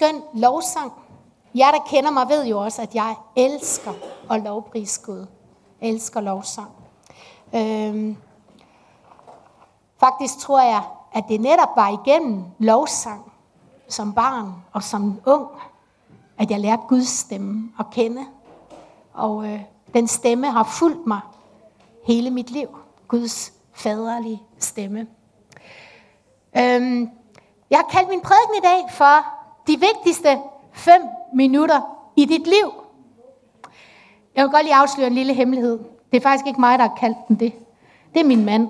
skøn lovsang. Jeg, der kender mig, ved jo også, at jeg elsker at lovprise Gud. Jeg elsker lovsang. Øhm, faktisk tror jeg, at det netop var igennem lovsang som barn og som ung, at jeg lærte Guds stemme at kende. Og øh, den stemme har fulgt mig hele mit liv. Guds faderlige stemme. Øhm, jeg har kaldt min prædiken i dag for de vigtigste fem minutter i dit liv. Jeg vil godt lige afsløre en lille hemmelighed. Det er faktisk ikke mig, der har kaldt den det. Det er min mand.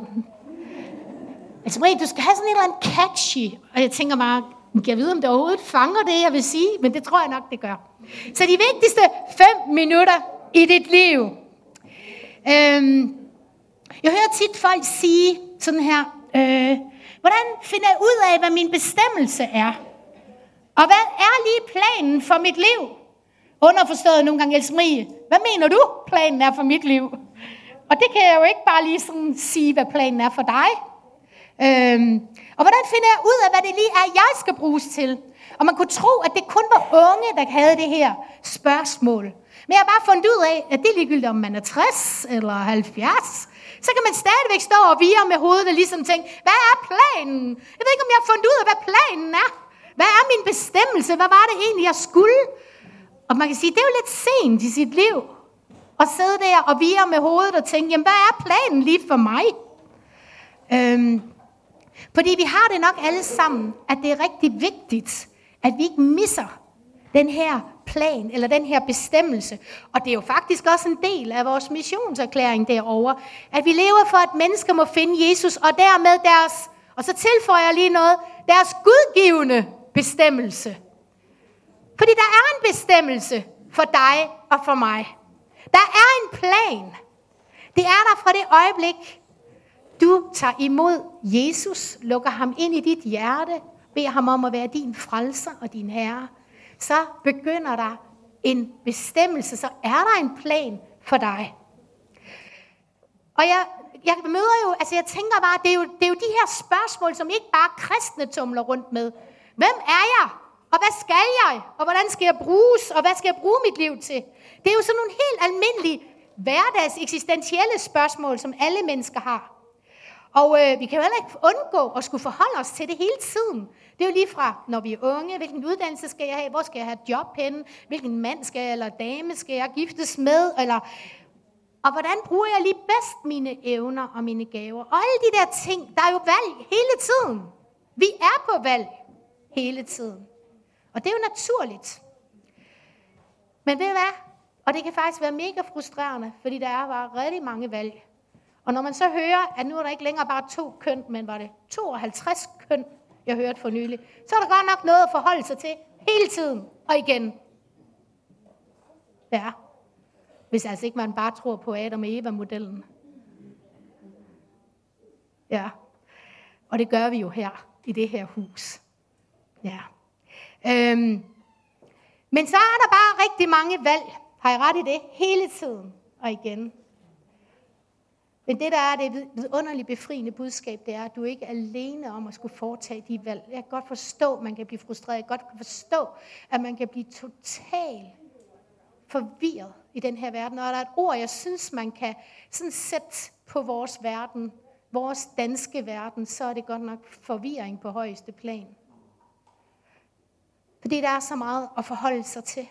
Altså Marie, du skal have sådan en eller andet catchy. Og jeg tænker bare, kan jeg vide, om det overhovedet fanger det, jeg vil sige? Men det tror jeg nok, det gør. Så de vigtigste fem minutter i dit liv. Øhm, jeg hører tit folk sige sådan her, øh, hvordan finder jeg ud af, hvad min bestemmelse er? Og hvad er lige planen for mit liv? Underforstået nogle gange, Else Marie, hvad mener du, planen er for mit liv? Og det kan jeg jo ikke bare lige sådan sige, hvad planen er for dig. Øhm, og hvordan finder jeg ud af, hvad det lige er, jeg skal bruges til? Og man kunne tro, at det kun var unge, der havde det her spørgsmål. Men jeg har bare fundet ud af, at det er ligegyldigt, om man er 60 eller 70. Så kan man stadigvæk stå og vire med hovedet og ligesom tænke, hvad er planen? Jeg ved ikke, om jeg har fundet ud af, hvad planen er. Hvad er min bestemmelse? Hvad var det egentlig, jeg skulle? Og man kan sige, det er jo lidt sent i sit liv. At sidde der og vire med hovedet og tænke, jamen hvad er planen lige for mig? Øhm, fordi vi har det nok alle sammen, at det er rigtig vigtigt, at vi ikke misser den her plan, eller den her bestemmelse. Og det er jo faktisk også en del af vores missionserklæring derover, at vi lever for, at mennesker må finde Jesus, og dermed deres, og så tilføjer jeg lige noget, deres gudgivende bestemmelse. Fordi der er en bestemmelse for dig og for mig. Der er en plan. Det er der fra det øjeblik, du tager imod Jesus, lukker ham ind i dit hjerte, beder ham om at være din frelser og din herre, så begynder der en bestemmelse, så er der en plan for dig. Og jeg, jeg møder jo, altså jeg tænker bare, det er, jo, det er jo de her spørgsmål, som ikke bare kristne tumler rundt med. Hvem er jeg? Og hvad skal jeg? Og hvordan skal jeg bruges? Og hvad skal jeg bruge mit liv til? Det er jo sådan nogle helt almindelige hverdags eksistentielle spørgsmål, som alle mennesker har. Og øh, vi kan jo heller ikke undgå at skulle forholde os til det hele tiden. Det er jo lige fra, når vi er unge, hvilken uddannelse skal jeg have, hvor skal jeg have job henne, hvilken mand skal jeg, eller dame skal jeg giftes med, eller og hvordan bruger jeg lige bedst mine evner og mine gaver. Og alle de der ting, der er jo valg hele tiden. Vi er på valg hele tiden. Og det er jo naturligt. Men ved I hvad? Og det kan faktisk være mega frustrerende, fordi der er bare rigtig mange valg. Og når man så hører, at nu er der ikke længere bare to køn, men var det 52 køn, jeg hørte for nylig, så er der godt nok noget at forholde sig til hele tiden og igen. Ja. Hvis altså ikke man bare tror på Adam og Eva-modellen. Ja. Og det gør vi jo her, i det her hus. Ja. Øhm. Men så er der bare rigtig mange valg. Har jeg ret i det? Hele tiden og igen. Men det, der er det underligt befriende budskab, det er, at du ikke er alene om at skulle foretage de valg. Jeg kan godt forstå, at man kan blive frustreret. Jeg kan godt forstå, at man kan blive totalt forvirret i den her verden. Og der er et ord, jeg synes, man kan sådan sætte på vores verden, vores danske verden, så er det godt nok forvirring på højeste plan. Fordi der er så meget at forholde sig til.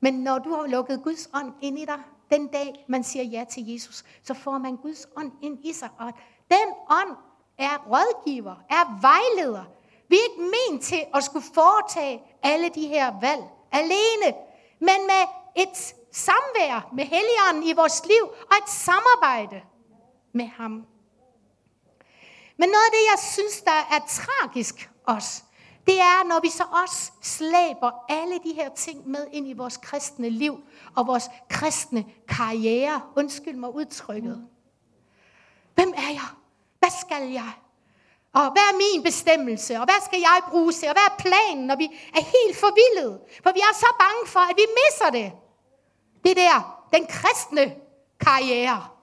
Men når du har lukket Guds ånd ind i dig, den dag man siger ja til Jesus, så får man Guds ånd ind i sig. Og den ånd er rådgiver, er vejleder. Vi er ikke ment til at skulle foretage alle de her valg alene, men med et samvær med Helligånden i vores liv og et samarbejde med ham. Men noget af det, jeg synes, der er tragisk også, det er, når vi så også slæber alle de her ting med ind i vores kristne liv og vores kristne karriere. Undskyld mig udtrykket. Hvem er jeg? Hvad skal jeg? Og hvad er min bestemmelse? Og hvad skal jeg bruge til? Og hvad er planen, når vi er helt forvildet? For vi er så bange for, at vi misser det. Det der, den kristne karriere.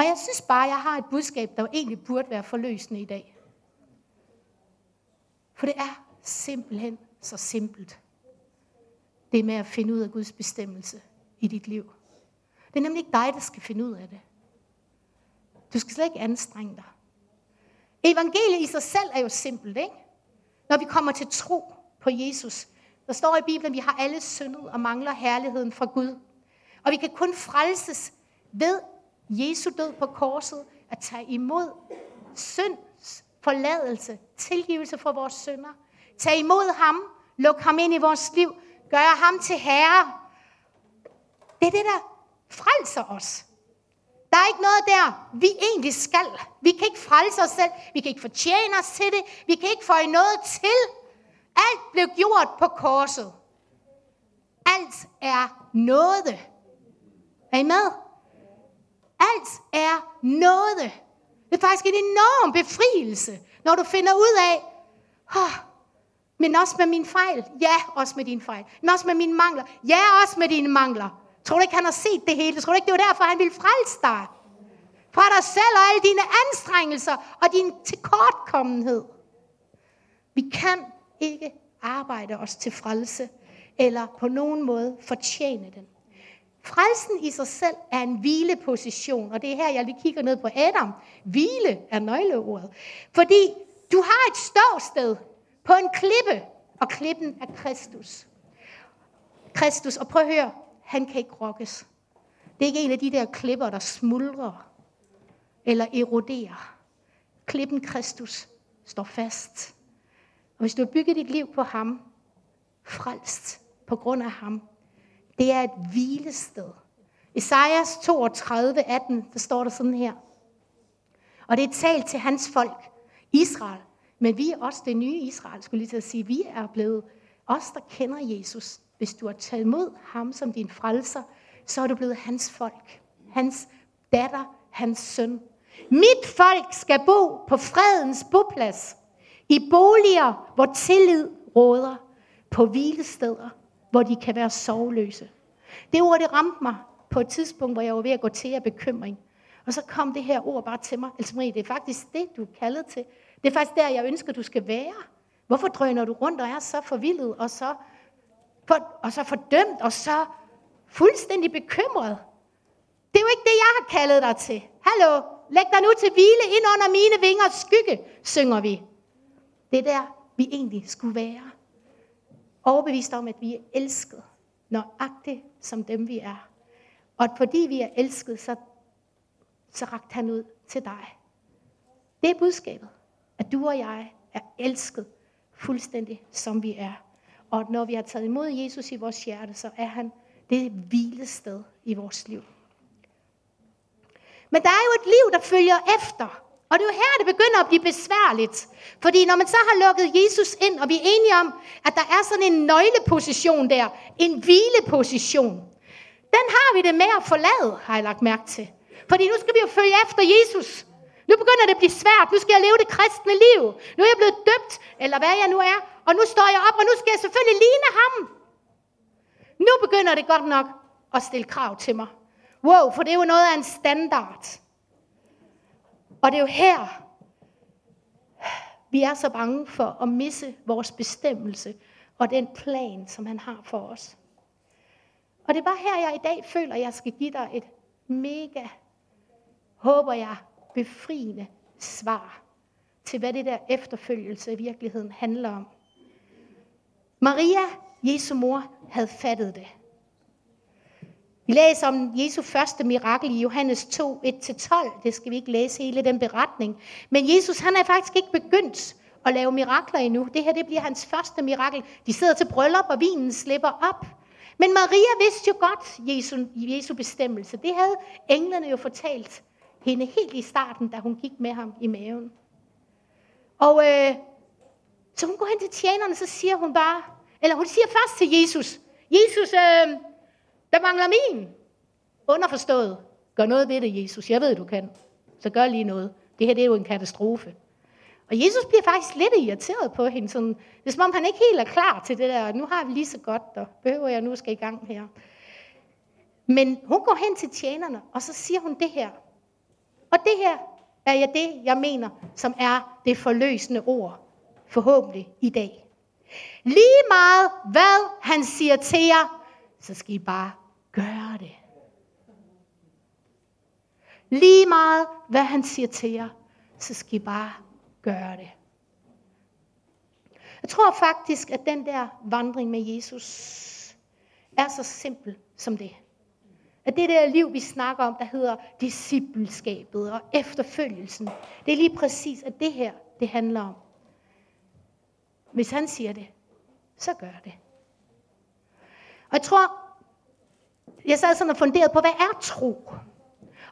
Og jeg synes bare, jeg har et budskab, der egentlig burde være forløsende i dag. For det er simpelthen så simpelt. Det med at finde ud af Guds bestemmelse i dit liv. Det er nemlig ikke dig, der skal finde ud af det. Du skal slet ikke anstrenge dig. Evangeliet i sig selv er jo simpelt, ikke? Når vi kommer til tro på Jesus. Der står i Bibelen, at vi har alle syndet og mangler herligheden fra Gud. Og vi kan kun frelses ved Jesu død på korset, at tage imod synds forladelse, tilgivelse for vores synder. Tag imod ham, luk ham ind i vores liv, gør ham til herre. Det er det, der frelser os. Der er ikke noget der, vi egentlig skal. Vi kan ikke frelse os selv. Vi kan ikke fortjene os til det. Vi kan ikke få noget til. Alt blev gjort på korset. Alt er noget. Er I med? Alt er noget. Det er faktisk en enorm befrielse, når du finder ud af, oh, men også med min fejl. Ja, også med din fejl. Men også med mine mangler. Ja, også med dine mangler. Tror du ikke, han har set det hele? Tror du ikke, det var derfor, han ville frelse dig? Fra dig selv og alle dine anstrengelser og din tilkortkommenhed. Vi kan ikke arbejde os til frelse, eller på nogen måde fortjene den. Frelsen i sig selv er en hvileposition, og det er her, jeg lige kigger ned på Adam. Hvile er nøgleordet. Fordi du har et ståsted på en klippe, og klippen er Kristus. Kristus, og prøv at høre, han kan ikke rokkes. Det er ikke en af de der klipper, der smuldrer eller eroderer. Klippen Kristus står fast. Og hvis du har bygget dit liv på ham, frelst på grund af ham, det er et hvilested. Esajas 32, 18, der står der sådan her. Og det er talt til hans folk, Israel. Men vi er også det nye Israel, skulle lige til at sige. Vi er blevet os, der kender Jesus. Hvis du har taget imod ham som din frelser, så er du blevet hans folk. Hans datter, hans søn. Mit folk skal bo på fredens boplads. I boliger, hvor tillid råder. På hvilesteder, hvor de kan være sovløse. Det ord, det ramte mig på et tidspunkt, hvor jeg var ved at gå til af bekymring. Og så kom det her ord bare til mig. Altså Marie, det er faktisk det, du er kaldet til. Det er faktisk der, jeg ønsker, du skal være. Hvorfor drøner du rundt og er så forvildet, og så, for, og så fordømt, og så fuldstændig bekymret? Det er jo ikke det, jeg har kaldet dig til. Hallo, læg dig nu til hvile ind under mine vingers skygge, synger vi. Det er der, vi egentlig skulle være. Overbevist om, at vi er elsket, nøjagtigt som dem vi er. Og at fordi vi er elsket, så, så rakte han ud til dig. Det er budskabet, at du og jeg er elsket fuldstændig som vi er. Og når vi har taget imod Jesus i vores hjerte, så er han det hvilested i vores liv. Men der er jo et liv, der følger efter. Og det er jo her, det begynder at blive besværligt. Fordi når man så har lukket Jesus ind, og vi er enige om, at der er sådan en nøgleposition der, en hvileposition, den har vi det med at forlade, har jeg lagt mærke til. Fordi nu skal vi jo følge efter Jesus. Nu begynder det at blive svært. Nu skal jeg leve det kristne liv. Nu er jeg blevet døbt, eller hvad jeg nu er. Og nu står jeg op, og nu skal jeg selvfølgelig ligne ham. Nu begynder det godt nok at stille krav til mig. Wow, for det er jo noget af en standard. Og det er jo her, vi er så bange for at misse vores bestemmelse og den plan, som han har for os. Og det er bare her, jeg i dag føler, at jeg skal give dig et mega, håber jeg, befriende svar til, hvad det der efterfølgelse i virkeligheden handler om. Maria, Jesu mor, havde fattet det. Vi læser om Jesu første mirakel i Johannes 2, 1-12. Det skal vi ikke læse hele den beretning. Men Jesus, han er faktisk ikke begyndt at lave mirakler endnu. Det her, det bliver hans første mirakel. De sidder til bryllup, og vinen slipper op. Men Maria vidste jo godt Jesu, Jesu bestemmelse. Det havde englene jo fortalt hende helt i starten, da hun gik med ham i maven. Og øh, så hun går hen til tjenerne, så siger hun bare, eller hun siger først til Jesus, Jesus, øh, der mangler min. Underforstået. Gør noget ved det, Jesus. Jeg ved, du kan. Så gør lige noget. Det her det er jo en katastrofe. Og Jesus bliver faktisk lidt irriteret på hende. Sådan, det er som om, han ikke helt er klar til det der. Nu har vi lige så godt, og behøver jeg nu skal i gang her. Men hun går hen til tjenerne, og så siger hun det her. Og det her er ja det, jeg mener, som er det forløsende ord forhåbentlig i dag. Lige meget hvad han siger til jer, så skal I bare gøre det. Lige meget hvad han siger til jer, så skal I bare gøre det. Jeg tror faktisk, at den der vandring med Jesus er så simpel som det. At det der liv, vi snakker om, der hedder discipleskabet og efterfølgelsen, det er lige præcis, at det her, det handler om. Hvis han siger det, så gør det. Og jeg tror, jeg sad sådan og funderede på, hvad er tro?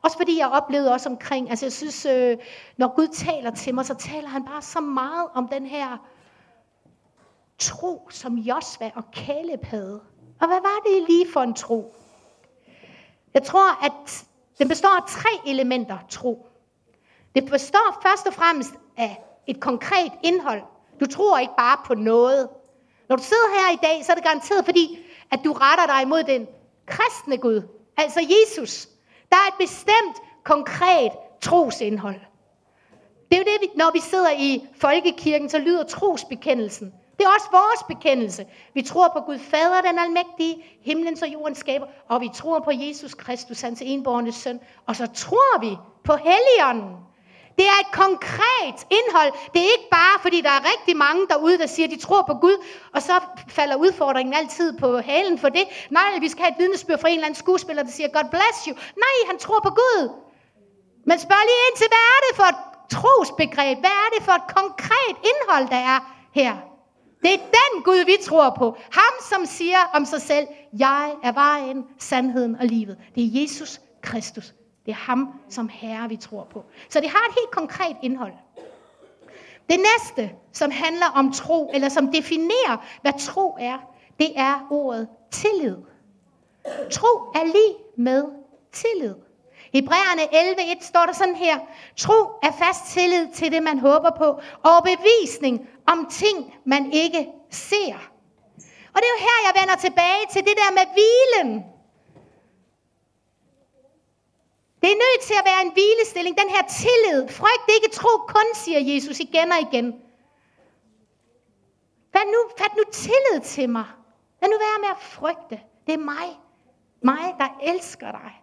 Også fordi jeg oplevede også omkring, altså jeg synes, øh, når Gud taler til mig, så taler han bare så meget om den her tro, som Josva og Kaleb havde. Og hvad var det lige for en tro? Jeg tror, at den består af tre elementer, tro. Det består først og fremmest af et konkret indhold. Du tror ikke bare på noget. Når du sidder her i dag, så er det garanteret fordi, at du retter dig imod den kristne Gud, altså Jesus. Der er et bestemt, konkret trosindhold. Det er jo det, når vi sidder i folkekirken, så lyder trosbekendelsen. Det er også vores bekendelse. Vi tror på Gud Fader, den almægtige, himlen og jorden skaber, og vi tror på Jesus Kristus, hans enborne søn, og så tror vi på Helligånden. Det er et konkret indhold. Det er ikke bare, fordi der er rigtig mange derude, der siger, at de tror på Gud, og så falder udfordringen altid på halen for det. Nej, vi skal have et vidnesbyrd fra en eller anden skuespiller, der siger, God bless you. Nej, han tror på Gud. Men spørg lige ind til, hvad er det for et trosbegreb? Hvad er det for et konkret indhold, der er her? Det er den Gud, vi tror på. Ham, som siger om sig selv, jeg er vejen, sandheden og livet. Det er Jesus Kristus. Det er ham som Herre, vi tror på. Så det har et helt konkret indhold. Det næste, som handler om tro, eller som definerer, hvad tro er, det er ordet tillid. Tro er lige med tillid. Hebræerne 11.1 står der sådan her. Tro er fast tillid til det, man håber på, og bevisning om ting, man ikke ser. Og det er jo her, jeg vender tilbage til det der med hvilen. Det er nødt til at være en hvilestilling, den her tillid. Frygt ikke tro kun, siger Jesus igen og igen. Fat nu, fat nu tillid til mig. Lad nu være med at frygte. Det er mig. Mig, der elsker dig.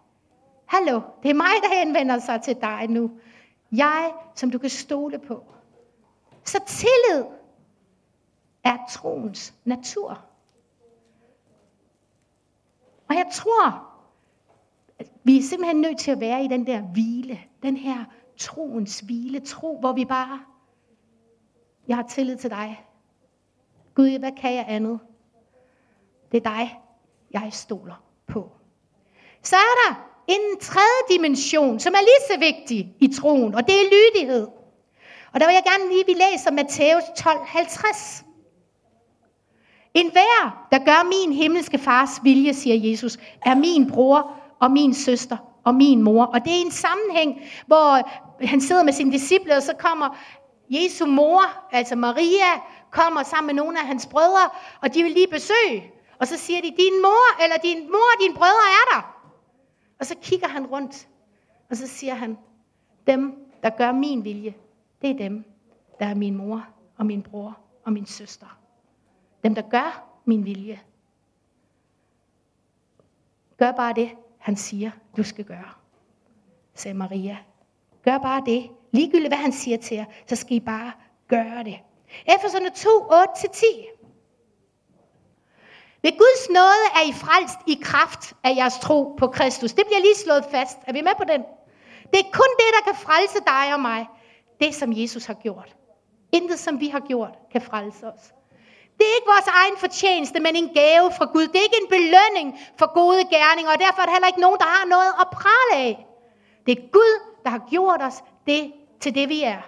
Hallo, det er mig, der henvender sig til dig nu. Jeg, som du kan stole på. Så tillid er troens natur. Og jeg tror, vi er simpelthen nødt til at være i den der hvile, den her troens hvile, tro, hvor vi bare, jeg har tillid til dig. Gud, hvad kan jeg andet? Det er dig, jeg stoler på. Så er der en tredje dimension, som er lige så vigtig i troen, og det er lydighed. Og der vil jeg gerne lige, vi læser Matthæus 12:50. En hver, der gør min himmelske fars vilje, siger Jesus, er min bror og min søster og min mor. Og det er en sammenhæng, hvor han sidder med sine disciple, og så kommer Jesu mor, altså Maria, kommer sammen med nogle af hans brødre, og de vil lige besøge. Og så siger de, din mor, eller din mor og dine brødre er der. Og så kigger han rundt, og så siger han, dem, der gør min vilje, det er dem, der er min mor og min bror og min søster. Dem, der gør min vilje. Gør bare det, han siger, du skal gøre, sagde Maria. Gør bare det. Ligegyldigt hvad han siger til jer, så skal I bare gøre det. Efeserne 2, 8-10. Ved Guds nåde er I frelst i kraft af jeres tro på Kristus. Det bliver lige slået fast. Er vi med på den? Det er kun det, der kan frelse dig og mig. Det, som Jesus har gjort. Intet, som vi har gjort, kan frelse os. Det er ikke vores egen fortjeneste, men en gave fra Gud. Det er ikke en belønning for gode gerninger, og derfor er der heller ikke nogen, der har noget at prale af. Det er Gud, der har gjort os det til det, vi er.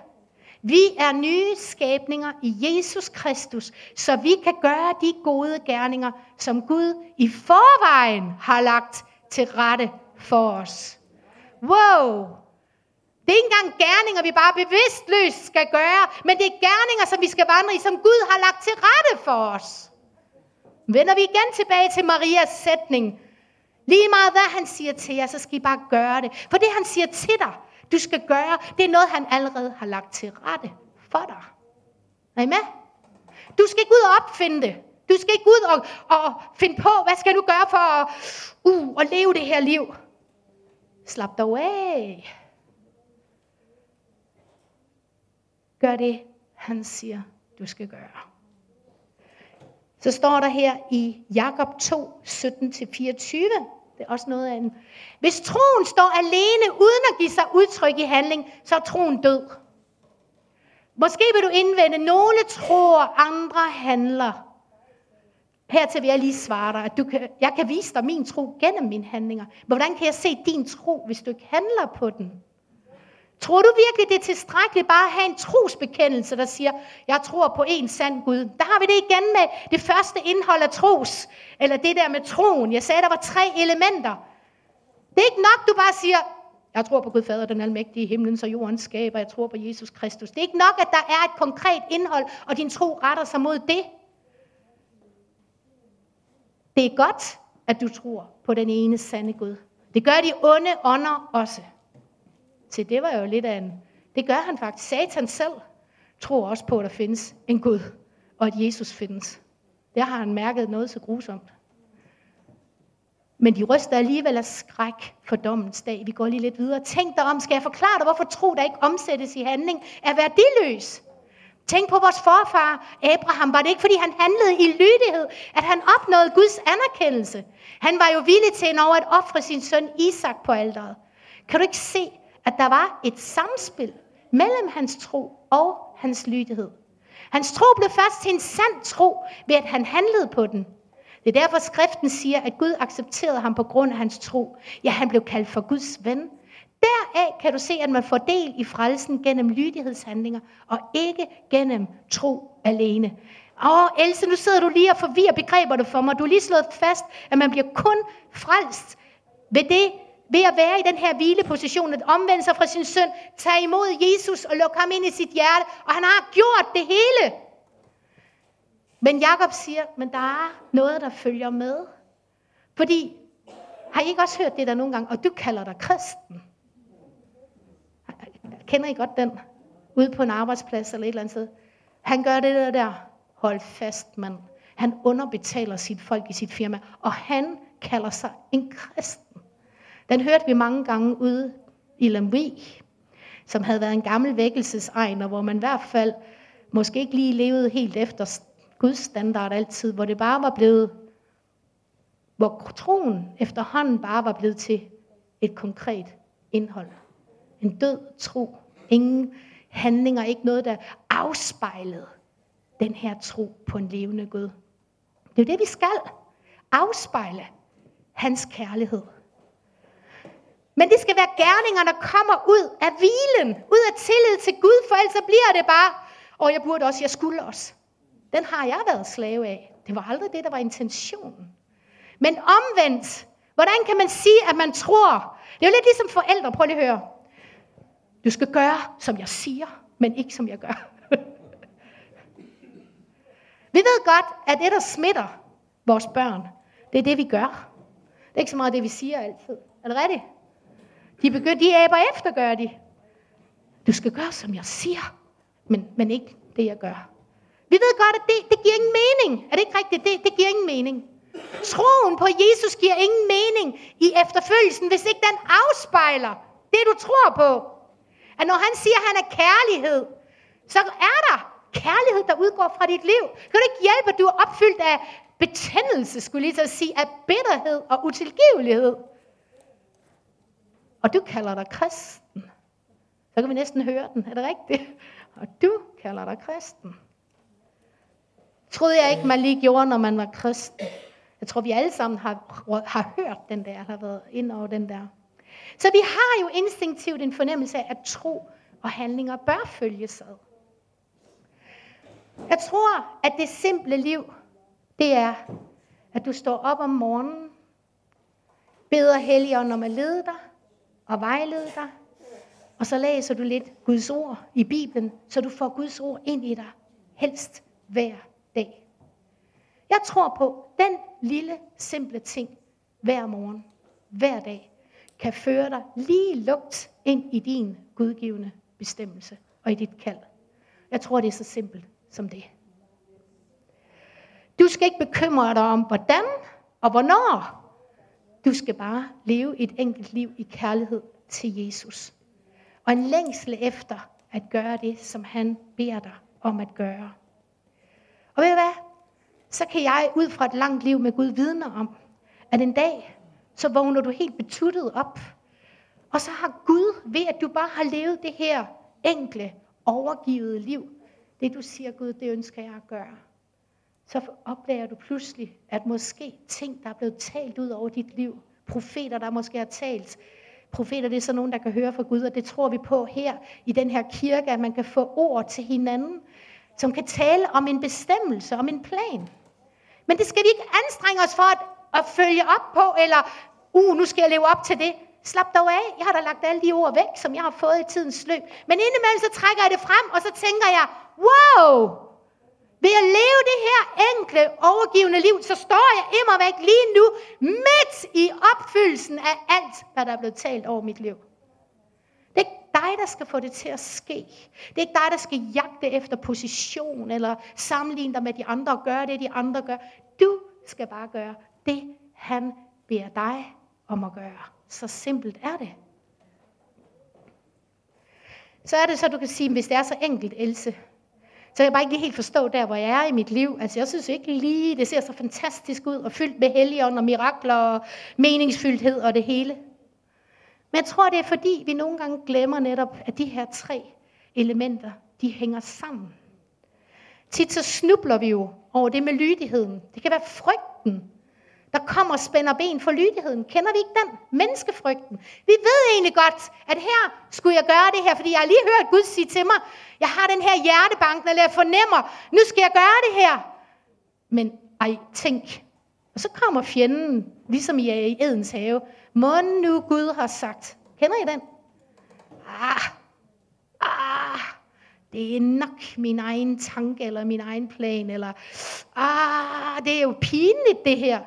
Vi er nye skabninger i Jesus Kristus, så vi kan gøre de gode gerninger, som Gud i forvejen har lagt til rette for os. Wow! Det er ikke engang gerninger, vi bare bevidstløst skal gøre, men det er gerninger, som vi skal vandre i, som Gud har lagt til rette for os. Vender vi igen tilbage til Marias sætning. Lige meget hvad han siger til jer, så skal I bare gøre det. For det han siger til dig, du skal gøre, det er noget, han allerede har lagt til rette for dig. Er I med? Du skal ikke ud og opfinde det. Du skal ikke ud og, og finde på, hvad skal du gøre for at, uh, at leve det her liv. Slap dig af. Gør det, han siger, du skal gøre. Så står der her i Jakob 2, 17-24, det er også noget af en... Hvis troen står alene uden at give sig udtryk i handling, så er troen død. Måske vil du indvende, nogle tror, andre handler. Hertil vil jeg lige svare dig, at du kan, jeg kan vise dig min tro gennem mine handlinger. Men hvordan kan jeg se din tro, hvis du ikke handler på den? Tror du virkelig, det er tilstrækkeligt bare at have en trosbekendelse, der siger, jeg tror på en sand Gud? Der har vi det igen med det første indhold af tros, eller det der med troen. Jeg sagde, der var tre elementer. Det er ikke nok, du bare siger, jeg tror på Gud Fader, den almægtige himlen og jordens skaber, jeg tror på Jesus Kristus. Det er ikke nok, at der er et konkret indhold, og din tro retter sig mod det. Det er godt, at du tror på den ene sande Gud. Det gør de onde ånder også til, det var jo lidt af en... Det gør han faktisk. Satan selv tror også på, at der findes en Gud, og at Jesus findes. Der har han mærket noget så grusomt. Men de ryster alligevel af skræk for dommens dag. Vi går lige lidt videre. Tænk dig om, skal jeg forklare dig, hvorfor tro, der ikke omsættes i handling, er værdiløs? Tænk på vores forfar Abraham. Var det ikke, fordi han handlede i lydighed, at han opnåede Guds anerkendelse? Han var jo villig til over at ofre sin søn Isak på alderet. Kan du ikke se, at der var et samspil mellem hans tro og hans lydighed. Hans tro blev først til en sand tro, ved at han handlede på den. Det er derfor skriften siger, at Gud accepterede ham på grund af hans tro. Ja, han blev kaldt for Guds ven. Deraf kan du se, at man får del i frelsen gennem lydighedshandlinger, og ikke gennem tro alene. Åh, Else, nu sidder du lige og forvirrer begreberne for mig. Du har lige slået fast, at man bliver kun frelst ved det, ved at være i den her hvileposition, at omvende sig fra sin søn, tage imod Jesus og lukke ham ind i sit hjerte, og han har gjort det hele. Men Jakob siger, men der er noget, der følger med. Fordi, har I ikke også hørt det der nogle gange, og du kalder dig kristen? Kender I godt den? Ude på en arbejdsplads eller et eller andet sted. Han gør det der der. Hold fast, mand. Han underbetaler sit folk i sit firma, og han kalder sig en kristen. Den hørte vi mange gange ude i Lemvi, som havde været en gammel vækkelsesegn, og hvor man i hvert fald måske ikke lige levede helt efter Guds standard altid, hvor det bare var blevet, hvor troen efterhånden bare var blevet til et konkret indhold. En død tro. Ingen handlinger, ikke noget, der afspejlede den her tro på en levende Gud. Det er det, vi skal. Afspejle hans kærlighed. Men det skal være gerninger, der kommer ud af hvilen, ud af tillid til Gud, for ellers bliver det bare, og jeg burde også, jeg skulle også. Den har jeg været slave af. Det var aldrig det, der var intentionen. Men omvendt, hvordan kan man sige, at man tror? Det er jo lidt ligesom forældre, prøv lige at høre. Du skal gøre, som jeg siger, men ikke som jeg gør. vi ved godt, at det, der smitter vores børn, det er det, vi gør. Det er ikke så meget det, vi siger altid. Er det rigtigt? De begynder, de æber efter, gør de. Du skal gøre, som jeg siger, men, men ikke det, jeg gør. Vi ved godt, at det, det giver ingen mening. Er det ikke rigtigt? Det, det giver ingen mening. Troen på Jesus giver ingen mening i efterfølgelsen, hvis ikke den afspejler det, du tror på. At når han siger, at han er kærlighed, så er der kærlighed, der udgår fra dit liv. Kan du ikke hjælpe, at du er opfyldt af betændelse, skulle jeg lige sige, af bitterhed og utilgivelighed? Og du kalder dig kristen. Så kan vi næsten høre den. Er det rigtigt? Og du kalder dig kristen. Troede jeg ikke, man lige gjorde, når man var kristen. Jeg tror, vi alle sammen har, har hørt den der, har været ind over den der. Så vi har jo instinktivt en fornemmelse af, at tro og handlinger bør følges ad. Jeg tror, at det simple liv, det er, at du står op om morgenen, beder Helligånden om at lede dig, og vejlede dig. Og så læser du lidt Guds ord i Bibelen, så du får Guds ord ind i dig, helst hver dag. Jeg tror på, den lille, simple ting hver morgen, hver dag, kan føre dig lige lugt ind i din gudgivende bestemmelse og i dit kald. Jeg tror, det er så simpelt. som det. Du skal ikke bekymre dig om, hvordan og hvornår. Du skal bare leve et enkelt liv i kærlighed til Jesus. Og en længsel efter at gøre det, som han beder dig om at gøre. Og ved du hvad? Så kan jeg ud fra et langt liv med Gud vidne om, at en dag, så vågner du helt betuttet op. Og så har Gud, ved at du bare har levet det her enkle, overgivet liv, det du siger, Gud, det ønsker jeg at gøre. Så opdager du pludselig, at måske ting, der er blevet talt ud over dit liv, profeter, der måske har talt, profeter, det er så nogen, der kan høre fra Gud, og det tror vi på her i den her kirke, at man kan få ord til hinanden, som kan tale om en bestemmelse, om en plan. Men det skal vi ikke anstrenge os for at, at følge op på, eller, uh, nu skal jeg leve op til det. Slap dog af. Jeg har da lagt alle de ord væk, som jeg har fået i tidens løb. Men indimellem så trækker jeg det frem, og så tænker jeg, wow, ved at leve det her enkle, overgivende liv, så står jeg immer væk lige nu midt i opfyldelsen af alt, hvad der er blevet talt over mit liv. Det er ikke dig, der skal få det til at ske. Det er ikke dig, der skal jagte efter position, eller sammenligne dig med de andre og gøre det, de andre gør. Du skal bare gøre det, han beder dig om at gøre. Så simpelt er det. Så er det så, du kan sige, hvis det er så enkelt, Else, så jeg bare ikke helt forstå der, hvor jeg er i mit liv. Altså jeg synes ikke lige, det ser så fantastisk ud, og fyldt med helligånd og mirakler og meningsfyldthed og det hele. Men jeg tror, det er fordi, vi nogle gange glemmer netop, at de her tre elementer, de hænger sammen. Tit så snubler vi jo over det med lydigheden. Det kan være frygten, der kommer og spænder ben for lydigheden. Kender vi ikke den? Menneskefrygten. Vi ved egentlig godt, at her skulle jeg gøre det her, fordi jeg har lige hørt Gud sige til mig, jeg har den her hjertebank, eller jeg fornemmer, nu skal jeg gøre det her. Men ej, tænk. Og så kommer fjenden, ligesom i øh, Edens have. Må nu Gud har sagt. Kender I den? Ah, ah, det er nok min egen tanke, eller min egen plan, eller ah, det er jo pinligt det her.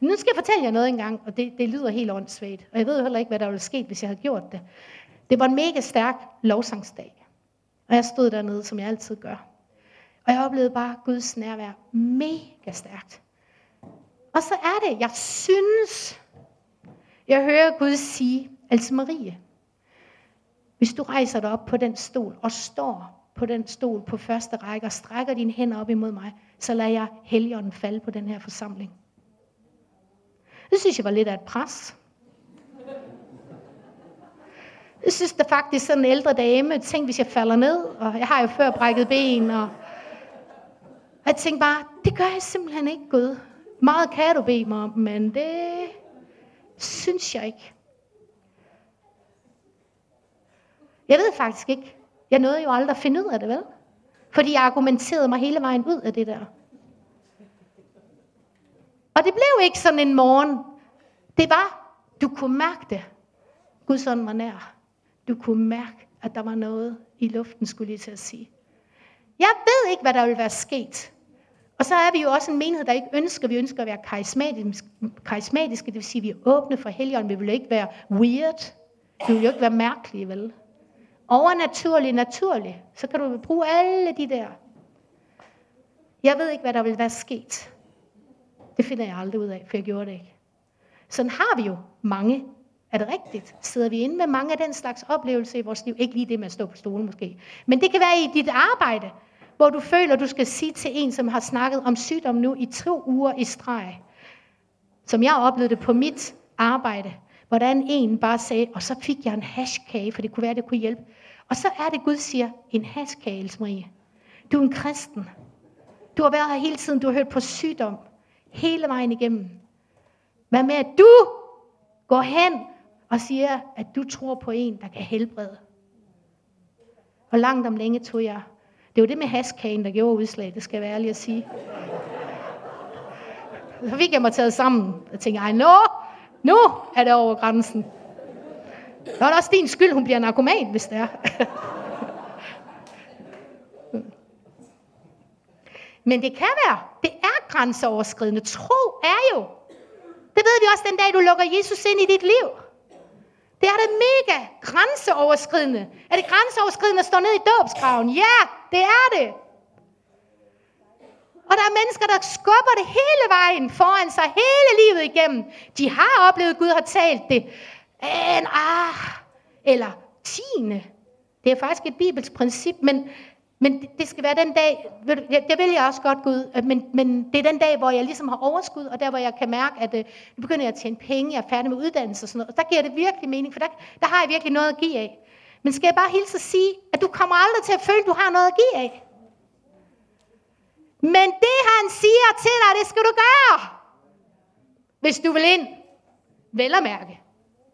Nu skal jeg fortælle jer noget engang, og det, det lyder helt åndssvagt. Og jeg ved heller ikke, hvad der ville ske, hvis jeg havde gjort det. Det var en mega stærk lovsangsdag. Og jeg stod dernede, som jeg altid gør. Og jeg oplevede bare Guds nærvær mega stærkt. Og så er det, jeg synes, jeg hører Gud sige, altså Marie, hvis du rejser dig op på den stol og står på den stol på første række og strækker dine hænder op imod mig, så lader jeg helligånden falde på den her forsamling. Det synes jeg var lidt af et pres. Jeg synes da faktisk sådan en ældre dame, tænk hvis jeg falder ned, og jeg har jo før brækket ben, og jeg tænkte bare, det gør jeg simpelthen ikke, Gud. Meget kan du bede mig om, men det synes jeg ikke. Jeg ved faktisk ikke. Jeg nåede jo aldrig at finde ud af det, vel? Fordi jeg argumenterede mig hele vejen ud af det der. Og det blev ikke sådan en morgen. Det var, du kunne mærke det. Guds ånd var nær. Du kunne mærke, at der var noget i luften, skulle lige til at sige. Jeg ved ikke, hvad der vil være sket. Og så er vi jo også en menighed, der ikke ønsker, vi ønsker at være karismatiske, karismatiske det vil sige, at vi er åbne for helgen. Vi vil ikke være weird. Vi vil jo ikke være mærkelige, vel? Overnaturlig, naturlig. Så kan du bruge alle de der. Jeg ved ikke, hvad der vil være sket. Det finder jeg aldrig ud af, for jeg gjorde det ikke. Sådan har vi jo mange. Er det rigtigt? Sidder vi inde med mange af den slags oplevelser i vores liv? Ikke lige det med at stå på stolen måske. Men det kan være i dit arbejde, hvor du føler, du skal sige til en, som har snakket om sygdom nu i to uger i streg. Som jeg oplevede det på mit arbejde. Hvordan en bare sagde, og så fik jeg en hashkage, for det kunne være, det kunne hjælpe. Og så er det, Gud siger, en hashkage, Marie. Du er en kristen. Du har været her hele tiden, du har hørt på sygdom hele vejen igennem. Hvad med, at du går hen og siger, at du tror på en, der kan helbrede. Og langt om længe tog jeg. Det var det med haskagen, der gjorde udslag, det skal jeg være ærlig at sige. Så fik jeg mig taget sammen og tænkte, ej, nå, nu er det over grænsen. Det er også din skyld, hun bliver narkoman, hvis det er. Men det kan være, det er grænseoverskridende. Tro er jo. Det ved vi også den dag, du lukker Jesus ind i dit liv. Det er det mega grænseoverskridende. Er det grænseoverskridende at stå ned i dåbsgraven? Ja, det er det. Og der er mennesker, der skubber det hele vejen foran sig, hele livet igennem. De har oplevet, at Gud har talt det. En ah, eller tiende. Det er faktisk et bibelsk princip, men, men det skal være den dag, det vil jeg også godt Gud, øh, men, men det er den dag, hvor jeg ligesom har overskud, og der hvor jeg kan mærke, at øh, nu begynder jeg at tjene penge, jeg er færdig med uddannelse og sådan noget, og der giver det virkelig mening, for der, der har jeg virkelig noget at give af. Men skal jeg bare hilse og sige, at du kommer aldrig til at føle, at du har noget at give af. Men det han siger til dig, det skal du gøre. Hvis du vil ind. Vel at mærke.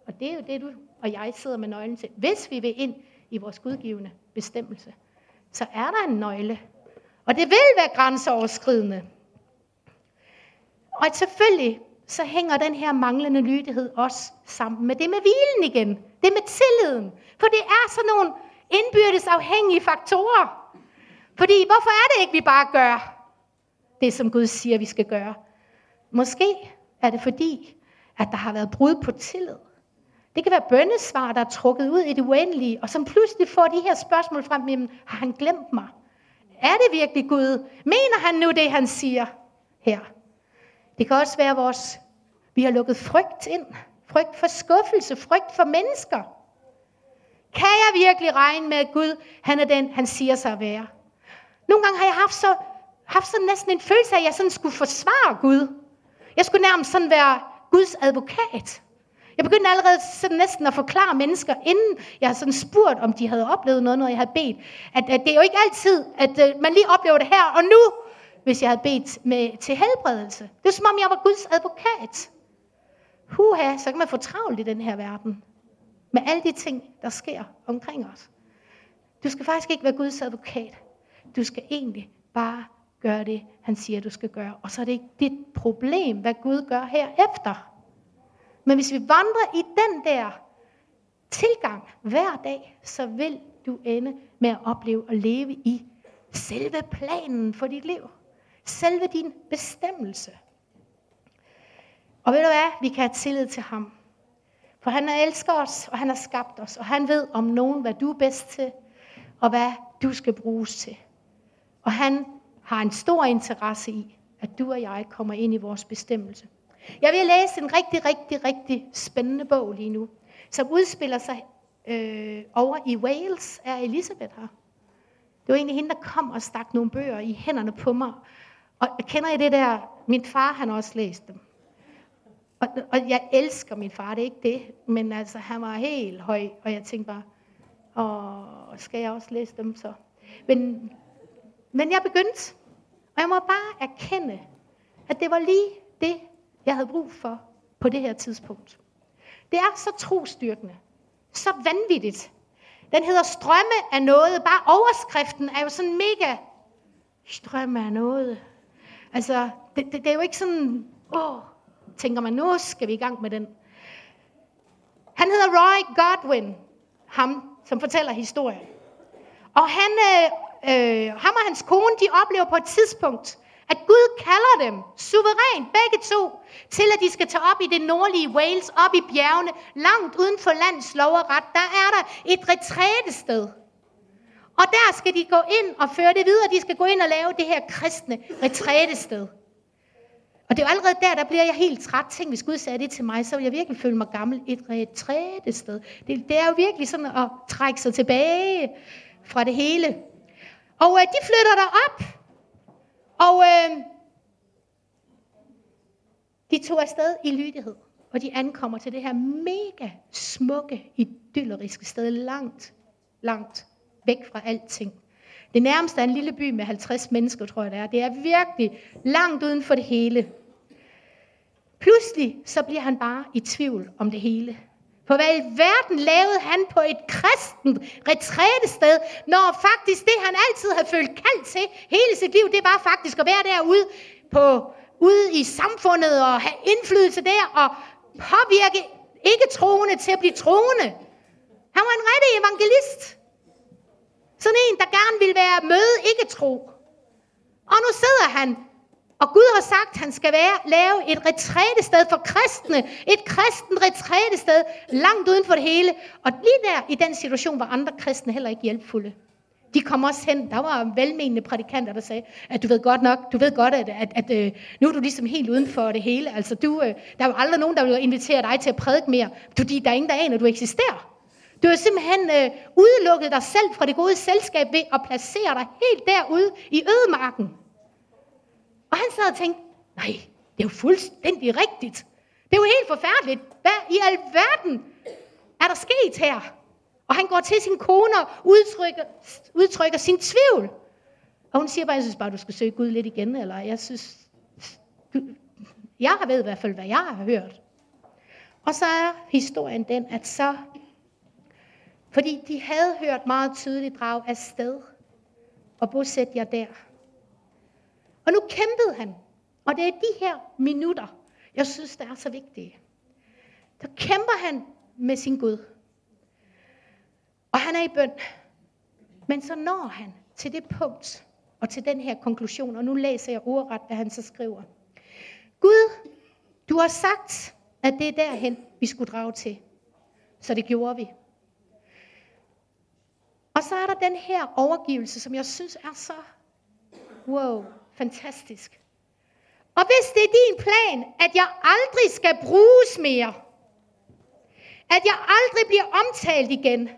Og det er jo det, du og jeg sidder med nøglen til. Hvis vi vil ind i vores gudgivende bestemmelse, så er der en nøgle. Og det vil være grænseoverskridende. Og selvfølgelig så hænger den her manglende lydighed også sammen med det med hvilen igen. Det med tilliden. For det er sådan nogle indbyrdes afhængige faktorer. Fordi hvorfor er det ikke, vi bare gør det, som Gud siger, vi skal gøre? Måske er det fordi, at der har været brud på tillid. Det kan være bøndesvar, der er trukket ud i det uendelige, og som pludselig får de her spørgsmål frem, jamen, har han glemt mig? Er det virkelig Gud? Mener han nu det, han siger her? Det kan også være vores, vi har lukket frygt ind. Frygt for skuffelse, frygt for mennesker. Kan jeg virkelig regne med, at Gud, han er den, han siger sig at være? Nogle gange har jeg haft så, haft så næsten en følelse af, at jeg sådan skulle forsvare Gud. Jeg skulle nærmest sådan være Guds advokat. Jeg begyndte allerede sådan næsten at forklare mennesker, inden jeg sådan spurgt, om de havde oplevet noget, når jeg havde bedt. At, at det er jo ikke altid, at øh, man lige oplever det her og nu, hvis jeg havde bedt med, til helbredelse. Det er som om, jeg var Guds advokat. Huha, så kan man få travlt i den her verden. Med alle de ting, der sker omkring os. Du skal faktisk ikke være Guds advokat. Du skal egentlig bare gøre det, han siger, du skal gøre. Og så er det ikke dit problem, hvad Gud gør herefter. Men hvis vi vandrer i den der tilgang hver dag, så vil du ende med at opleve at leve i selve planen for dit liv. Selve din bestemmelse. Og ved du hvad? Vi kan have tillid til ham. For han elsker os, og han har skabt os, og han ved om nogen, hvad du er bedst til, og hvad du skal bruges til. Og han har en stor interesse i, at du og jeg kommer ind i vores bestemmelse. Jeg vil læse en rigtig, rigtig, rigtig spændende bog lige nu, som udspiller sig øh, over i Wales, er Elisabeth her. Det var egentlig hende, der kom og stak nogle bøger i hænderne på mig. Og kender I det der? Min far, han har også læst dem. Og, og jeg elsker min far, det er ikke det. Men altså, han var helt høj, og jeg tænkte bare, og skal jeg også læse dem så? Men, men jeg begyndte, og jeg må bare erkende, at det var lige det, jeg havde brug for på det her tidspunkt. Det er så trostyrkende, så vanvittigt. Den hedder strømme af noget. Bare overskriften er jo sådan mega strømme af noget. Altså, det, det, det er jo ikke sådan, åh, tænker man, nu skal vi i gang med den. Han hedder Roy Godwin, ham, som fortæller historien. Og han, øh, øh, ham og hans kone, de oplever på et tidspunkt, at Gud kalder dem suverænt, begge to, til at de skal tage op i det nordlige Wales, op i bjergene, langt uden for lands lov og ret. Der er der et retrætested. Og der skal de gå ind og føre det videre. De skal gå ind og lave det her kristne retrætested. Og det er jo allerede der, der bliver jeg helt træt. Tænk, hvis Gud sagde det til mig, så ville jeg virkelig føle mig gammel. Et retrætested. Det, det er jo virkelig sådan at trække sig tilbage fra det hele. Og øh, de flytter der op. Og øh, de tog afsted i lydighed, og de ankommer til det her mega smukke, idylleriske sted, langt, langt væk fra alting. Det nærmeste er en lille by med 50 mennesker, tror jeg det er. Det er virkelig langt uden for det hele. Pludselig så bliver han bare i tvivl om det hele. For hvad i verden lavede han på et kristent retrætested, når faktisk det, han altid havde følt kaldt til hele sit liv, det var faktisk at være derude på, ude i samfundet og have indflydelse der og påvirke ikke troende til at blive troende. Han var en rigtig evangelist. Sådan en, der gerne ville være møde ikke tro. Og nu sidder han og Gud har sagt, at han skal være, lave et retrætested for kristne. Et kristen retrætested langt uden for det hele. Og lige der i den situation var andre kristne heller ikke hjælpfulde. De kom også hen, der var velmenende prædikanter, der sagde, at du ved godt nok, du ved godt, at, at, at, at nu er du ligesom helt uden for det hele. Altså, du, øh, der er jo aldrig nogen, der vil invitere dig til at prædike mere, fordi der er ingen, der aner, at du eksisterer. Du har simpelthen øh, udelukket dig selv fra det gode selskab ved at placere dig helt derude i ødemarken. Og han sad og tænkte, nej, det er jo fuldstændig rigtigt. Det er jo helt forfærdeligt. Hvad i alverden er der sket her? Og han går til sin kone og udtrykker, udtrykker sin tvivl. Og hun siger bare, jeg synes bare, du skal søge Gud lidt igen, eller jeg synes, jeg ved i hvert fald, hvad jeg har hørt. Og så er historien den, at så, fordi de havde hørt meget tydeligt drag af sted og bosæt jer der. Og nu kæmpede han. Og det er de her minutter, jeg synes, der er så vigtige. Der kæmper han med sin Gud. Og han er i bøn. Men så når han til det punkt, og til den her konklusion, og nu læser jeg ordret, hvad han så skriver. Gud, du har sagt, at det er derhen, vi skulle drage til. Så det gjorde vi. Og så er der den her overgivelse, som jeg synes er så, wow, fantastisk. Og hvis det er din plan, at jeg aldrig skal bruges mere, at jeg aldrig bliver omtalt igen,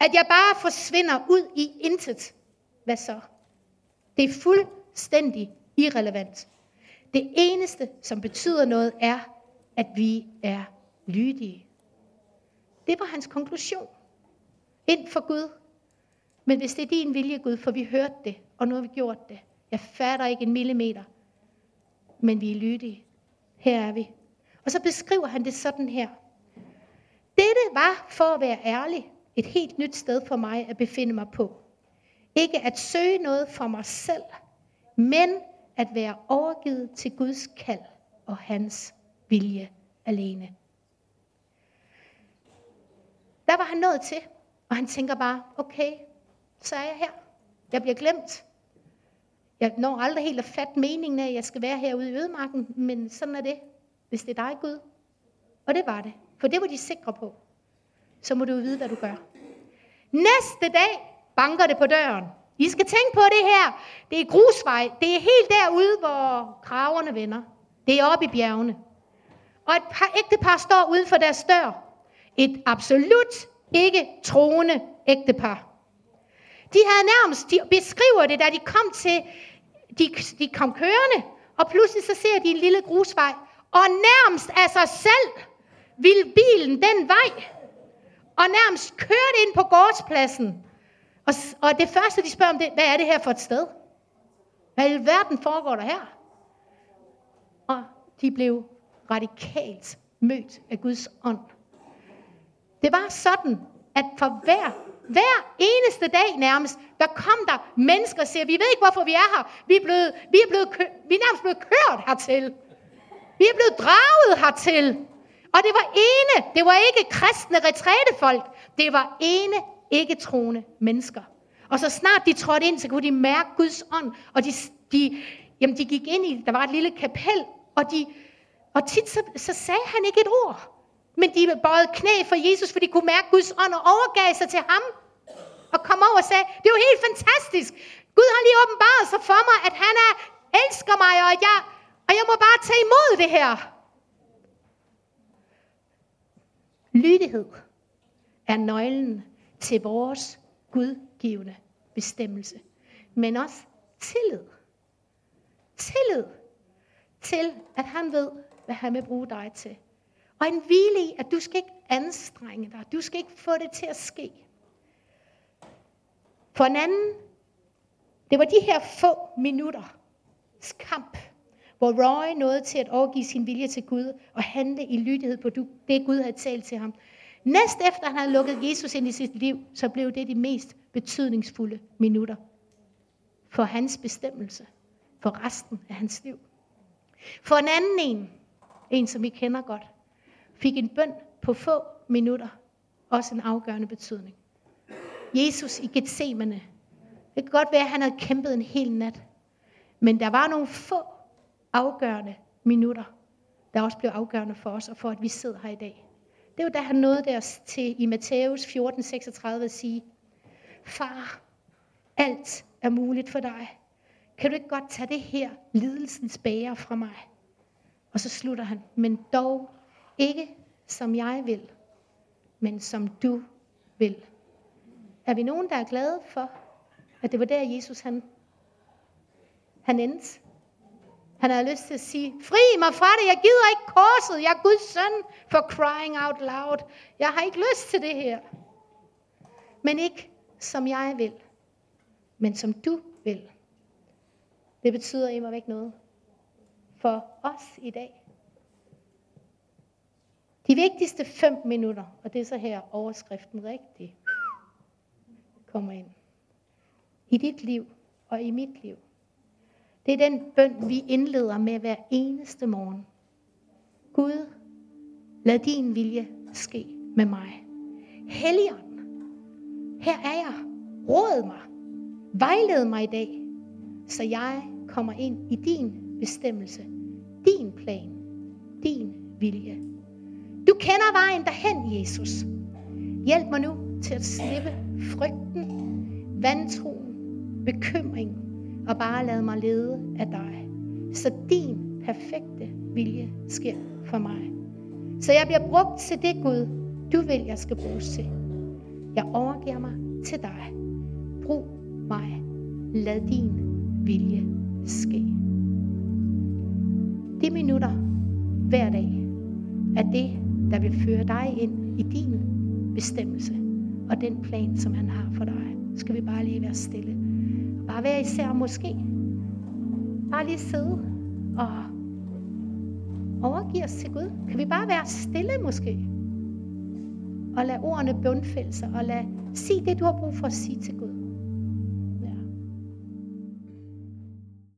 at jeg bare forsvinder ud i intet, hvad så? Det er fuldstændig irrelevant. Det eneste, som betyder noget, er, at vi er lydige. Det var hans konklusion. Ind for Gud. Men hvis det er din vilje, Gud, for vi hørte det, og nu har vi gjort det. Jeg fatter ikke en millimeter, men vi er lydige. Her er vi. Og så beskriver han det sådan her. Dette var, for at være ærlig, et helt nyt sted for mig at befinde mig på. Ikke at søge noget for mig selv, men at være overgivet til Guds kald og hans vilje alene. Der var han nået til, og han tænker bare, okay, så er jeg her. Jeg bliver glemt. Jeg når aldrig helt at fatte meningen af, at jeg skal være herude i ødemarken, men sådan er det, hvis det er dig, Gud. Og det var det, for det var de sikre på. Så må du vide, hvad du gør. Næste dag banker det på døren. I skal tænke på det her. Det er grusvej. Det er helt derude, hvor kraverne vender. Det er oppe i bjergene. Og et par ægtepar står uden for deres dør. Et absolut ikke troende ægtepar. De havde nærmest, de beskriver det, da de kom til, de, de kom kørende, og pludselig så ser de en lille grusvej, og nærmest af sig selv ville bilen den vej, og nærmest kørte ind på gårdspladsen. Og, og det første, de spørger om det, hvad er det her for et sted? Hvad i verden foregår der her? Og de blev radikalt mødt af Guds ånd. Det var sådan, at for hver, hver eneste dag nærmest, der kom der mennesker og siger, vi ved ikke, hvorfor vi er her. Vi er, blevet, vi er, blevet, vi er nærmest blevet kørt hertil. Vi er blevet draget hertil. Og det var ene, det var ikke kristne retrætefolk, det var ene ikke troende mennesker. Og så snart de trådte ind, så kunne de mærke Guds ånd, og de, de, jamen de gik ind i, der var et lille kapel, og, de, og tit så, så sagde han ikke et ord. Men de bøjede knæ for Jesus, for de kunne mærke Guds ånd og overgav sig til ham. Og kom over og sagde, det er jo helt fantastisk. Gud har lige åbenbaret sig for mig, at han er, elsker mig, og jeg, og jeg må bare tage imod det her. Lydighed er nøglen til vores gudgivende bestemmelse. Men også tillid. Tillid til, at han ved, hvad han vil bruge dig til. Og en hvile i, at du skal ikke anstrenge dig. Du skal ikke få det til at ske. For en anden, det var de her få minutter kamp, hvor Roy nåede til at overgive sin vilje til Gud og handle i lydighed på det, Gud havde talt til ham. Næst efter han havde lukket Jesus ind i sit liv, så blev det de mest betydningsfulde minutter for hans bestemmelse, for resten af hans liv. For en anden en, en som vi kender godt, fik en bøn på få minutter også en afgørende betydning. Jesus i Gethsemane. Det kan godt være, at han havde kæmpet en hel nat. Men der var nogle få afgørende minutter, der også blev afgørende for os, og for at vi sidder her i dag. Det var da han nåede der til i Matthæus 14:36 at sige, Far, Alt er muligt for dig. Kan du ikke godt tage det her lidelsens bære fra mig? Og så slutter han, men dog ikke som jeg vil, men som du vil. Er vi nogen, der er glade for, at det var der, Jesus han, han endte? Han har lyst til at sige, fri mig fra det, jeg gider ikke korset, jeg er Guds søn for crying out loud. Jeg har ikke lyst til det her. Men ikke som jeg vil, men som du vil. Det betyder imod væk noget for os i dag. De vigtigste fem minutter, og det er så her overskriften rigtig kommer ind. I dit liv og i mit liv. Det er den bøn, vi indleder med hver eneste morgen. Gud, lad din vilje ske med mig. Helligånd, her er jeg. Råd mig. Vejled mig i dag, så jeg kommer ind i din bestemmelse, din plan, din vilje. Du kender vejen derhen, Jesus. Hjælp mig nu til at slippe frygten, vantroen, bekymring og bare lade mig lede af dig. Så din perfekte vilje sker for mig. Så jeg bliver brugt til det Gud, du vil, jeg skal bruges til. Jeg overgiver mig til dig. Brug mig. Lad din vilje ske. De minutter hver dag er det, der vil føre dig ind i din bestemmelse og den plan, som han har for dig. Skal vi bare lige være stille. Bare være især måske. Bare lige sidde og overgive os til Gud. Kan vi bare være stille måske? Og lad ordene bundfælde sig, og lad sige det, du har brug for at sige til Gud.